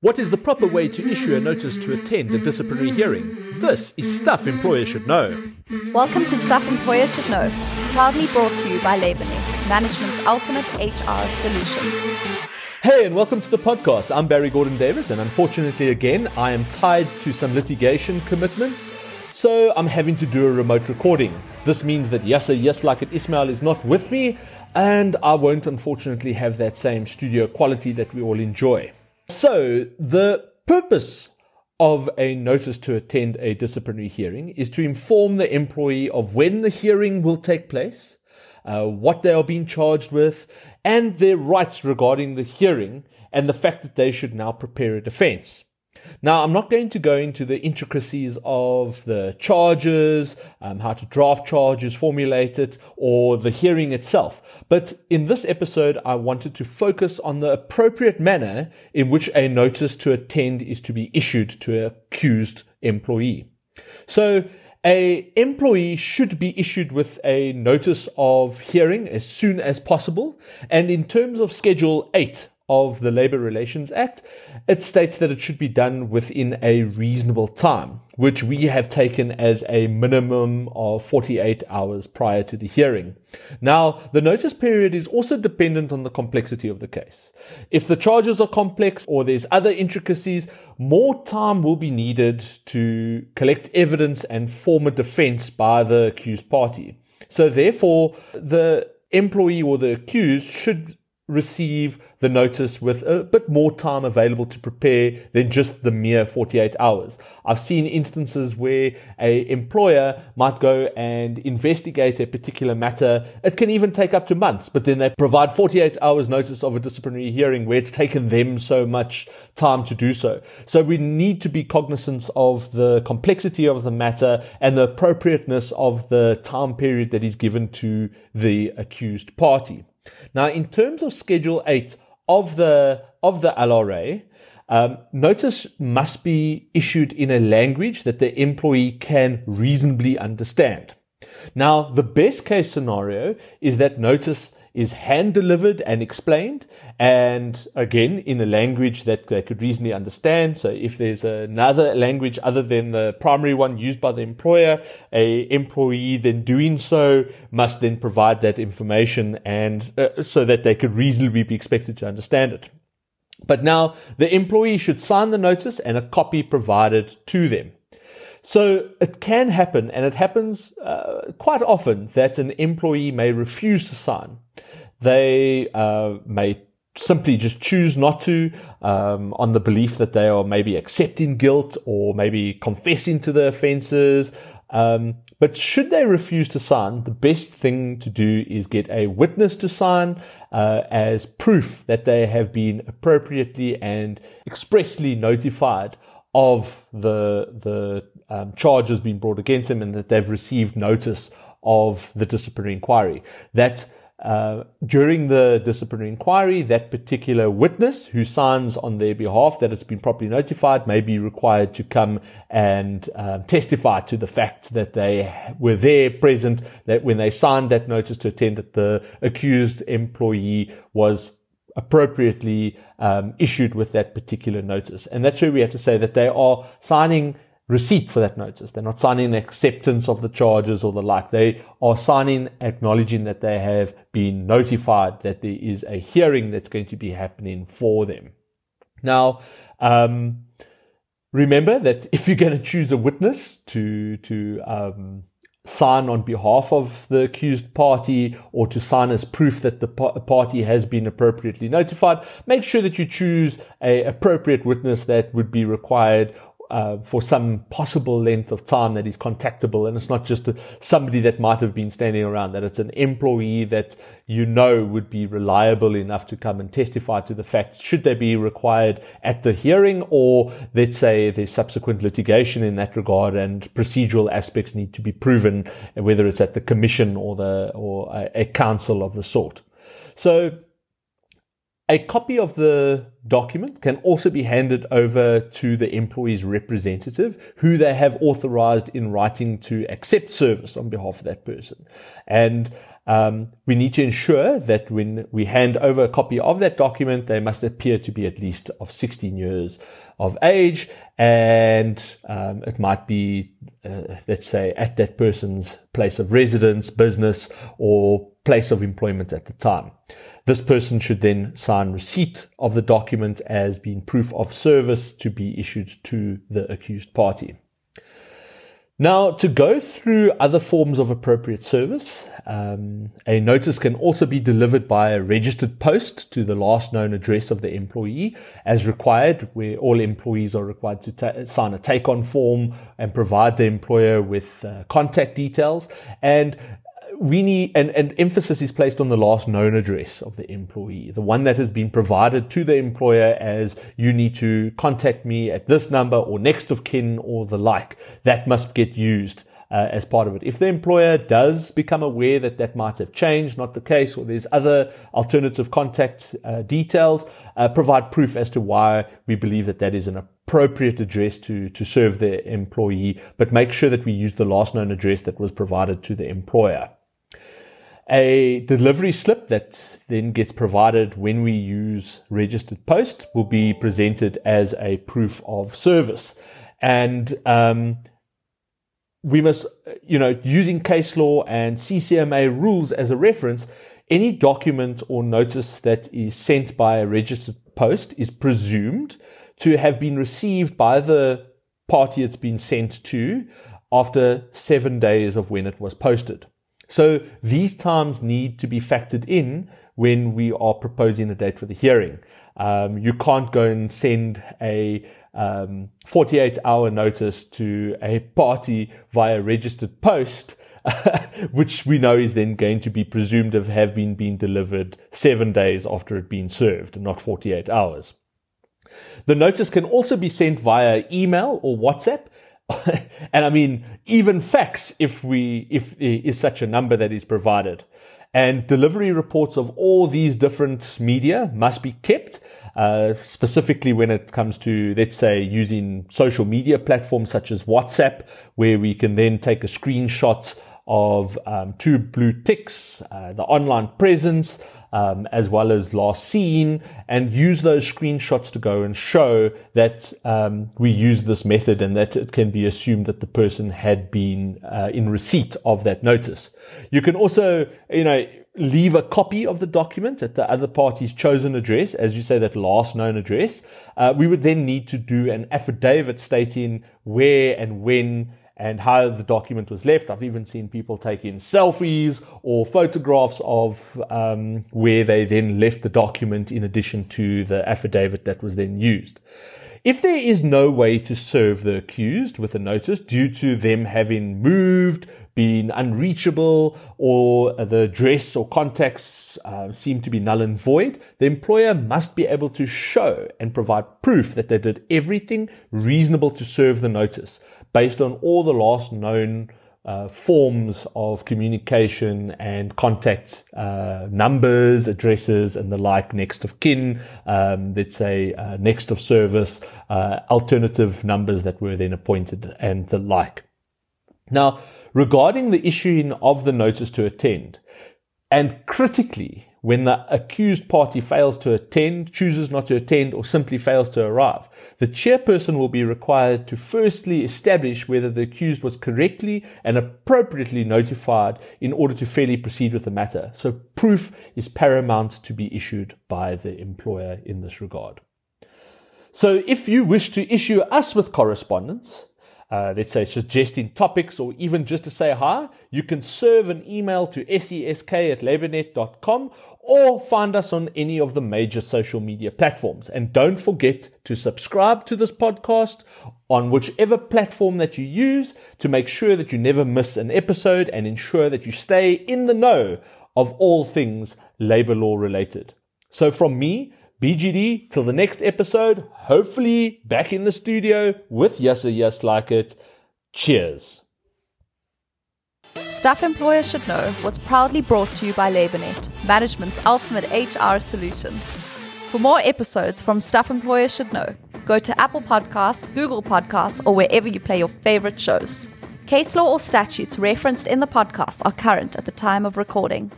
What is the proper way to issue a notice to attend a disciplinary hearing? This is Stuff Employers Should Know. Welcome to Stuff Employers Should Know, proudly brought to you by LabourNet, management's ultimate HR solution. Hey, and welcome to the podcast. I'm Barry Gordon Davis, and unfortunately, again, I am tied to some litigation commitments, so I'm having to do a remote recording. This means that Yasser Yes Like It Ismail is not with me, and I won't unfortunately have that same studio quality that we all enjoy. So, the purpose of a notice to attend a disciplinary hearing is to inform the employee of when the hearing will take place, uh, what they are being charged with, and their rights regarding the hearing, and the fact that they should now prepare a defense. Now, I'm not going to go into the intricacies of the charges, um, how to draft charges, formulate it, or the hearing itself. But in this episode, I wanted to focus on the appropriate manner in which a notice to attend is to be issued to an accused employee. So, a employee should be issued with a notice of hearing as soon as possible. And in terms of Schedule 8 of the Labour Relations Act, it states that it should be done within a reasonable time, which we have taken as a minimum of 48 hours prior to the hearing. Now, the notice period is also dependent on the complexity of the case. If the charges are complex or there's other intricacies, more time will be needed to collect evidence and form a defense by the accused party. So therefore, the employee or the accused should receive the notice with a bit more time available to prepare than just the mere 48 hours. I've seen instances where a employer might go and investigate a particular matter. It can even take up to months, but then they provide 48 hours notice of a disciplinary hearing where it's taken them so much time to do so. So we need to be cognizant of the complexity of the matter and the appropriateness of the time period that is given to the accused party. Now, in terms of Schedule 8 of the, of the LRA, um, notice must be issued in a language that the employee can reasonably understand. Now, the best case scenario is that notice is hand delivered and explained, and again in a language that they could reasonably understand. So, if there's another language other than the primary one used by the employer, a employee then doing so must then provide that information, and uh, so that they could reasonably be expected to understand it. But now the employee should sign the notice and a copy provided to them. So it can happen, and it happens uh, quite often, that an employee may refuse to sign. They uh, may simply just choose not to um, on the belief that they are maybe accepting guilt or maybe confessing to the offenses. Um, but should they refuse to sign, the best thing to do is get a witness to sign uh, as proof that they have been appropriately and expressly notified of the the um, charges being brought against them and that they've received notice of the disciplinary inquiry. That uh, during the disciplinary inquiry, that particular witness who signs on their behalf that it's been properly notified may be required to come and um, testify to the fact that they were there present, that when they signed that notice to attend, that the accused employee was appropriately um, issued with that particular notice. And that's where we have to say that they are signing receipt for that notice. They're not signing an acceptance of the charges or the like. They are signing acknowledging that they have been notified that there is a hearing that's going to be happening for them. Now, um, remember that if you're going to choose a witness to to um, sign on behalf of the accused party or to sign as proof that the party has been appropriately notified, make sure that you choose a appropriate witness that would be required uh, for some possible length of time that is contactable, and it's not just a, somebody that might have been standing around. That it's an employee that you know would be reliable enough to come and testify to the facts. Should they be required at the hearing, or let's say there's subsequent litigation in that regard, and procedural aspects need to be proven, whether it's at the commission or the or a, a council of the sort. So a copy of the document can also be handed over to the employee's representative, who they have authorized in writing to accept service on behalf of that person. And um, we need to ensure that when we hand over a copy of that document, they must appear to be at least of 16 years of age, and um, it might be, uh, let's say, at that person's place of residence, business, or place of employment at the time. This person should then sign receipt of the document as being proof of service to be issued to the accused party. Now, to go through other forms of appropriate service, um, a notice can also be delivered by a registered post to the last known address of the employee, as required, where all employees are required to ta- sign a take on form and provide the employer with uh, contact details. And we need, and, and emphasis is placed on the last known address of the employee, the one that has been provided to the employer as you need to contact me at this number or next of kin or the like. That must get used. Uh, as part of it. If the employer does become aware that that might have changed, not the case, or there's other alternative contact uh, details, uh, provide proof as to why we believe that that is an appropriate address to, to serve the employee, but make sure that we use the last known address that was provided to the employer. A delivery slip that then gets provided when we use registered post will be presented as a proof of service. And um, we must, you know, using case law and CCMA rules as a reference, any document or notice that is sent by a registered post is presumed to have been received by the party it's been sent to after seven days of when it was posted. So these times need to be factored in when we are proposing a date for the hearing. Um, you can't go and send a um, 48 hour notice to a party via registered post, which we know is then going to be presumed to have been, been delivered seven days after it been served, not 48 hours. The notice can also be sent via email or WhatsApp, and I mean, even fax, if we, if is such a number that is provided. And delivery reports of all these different media must be kept, uh, specifically when it comes to, let's say, using social media platforms such as WhatsApp, where we can then take a screenshot of um, two blue ticks, uh, the online presence, um, as well as last seen, and use those screenshots to go and show that um, we use this method and that it can be assumed that the person had been uh, in receipt of that notice. You can also, you know, leave a copy of the document at the other party's chosen address, as you say, that last known address. Uh, we would then need to do an affidavit stating where and when and how the document was left. I've even seen people taking selfies or photographs of um, where they then left the document in addition to the affidavit that was then used. If there is no way to serve the accused with a notice due to them having moved, been unreachable, or the address or contacts uh, seem to be null and void, the employer must be able to show and provide proof that they did everything reasonable to serve the notice based on all the last known uh, forms of communication and contact uh, numbers, addresses, and the like, next of kin, um, let's say uh, next of service, uh, alternative numbers that were then appointed, and the like. Now, regarding the issuing of the notice to attend, and critically, when the accused party fails to attend, chooses not to attend, or simply fails to arrive. The chairperson will be required to firstly establish whether the accused was correctly and appropriately notified in order to fairly proceed with the matter. So proof is paramount to be issued by the employer in this regard. So if you wish to issue us with correspondence, uh, let's say suggesting topics or even just to say hi, you can serve an email to sesk at labournet.com or find us on any of the major social media platforms. And don't forget to subscribe to this podcast on whichever platform that you use to make sure that you never miss an episode and ensure that you stay in the know of all things labor law related. So from me, BGD, till the next episode, hopefully back in the studio with Yasser Yes Like It. Cheers. Stuff Employers Should Know was proudly brought to you by LabourNet, management's ultimate HR solution. For more episodes from Stuff Employers Should Know, go to Apple Podcasts, Google Podcasts, or wherever you play your favorite shows. Case law or statutes referenced in the podcast are current at the time of recording.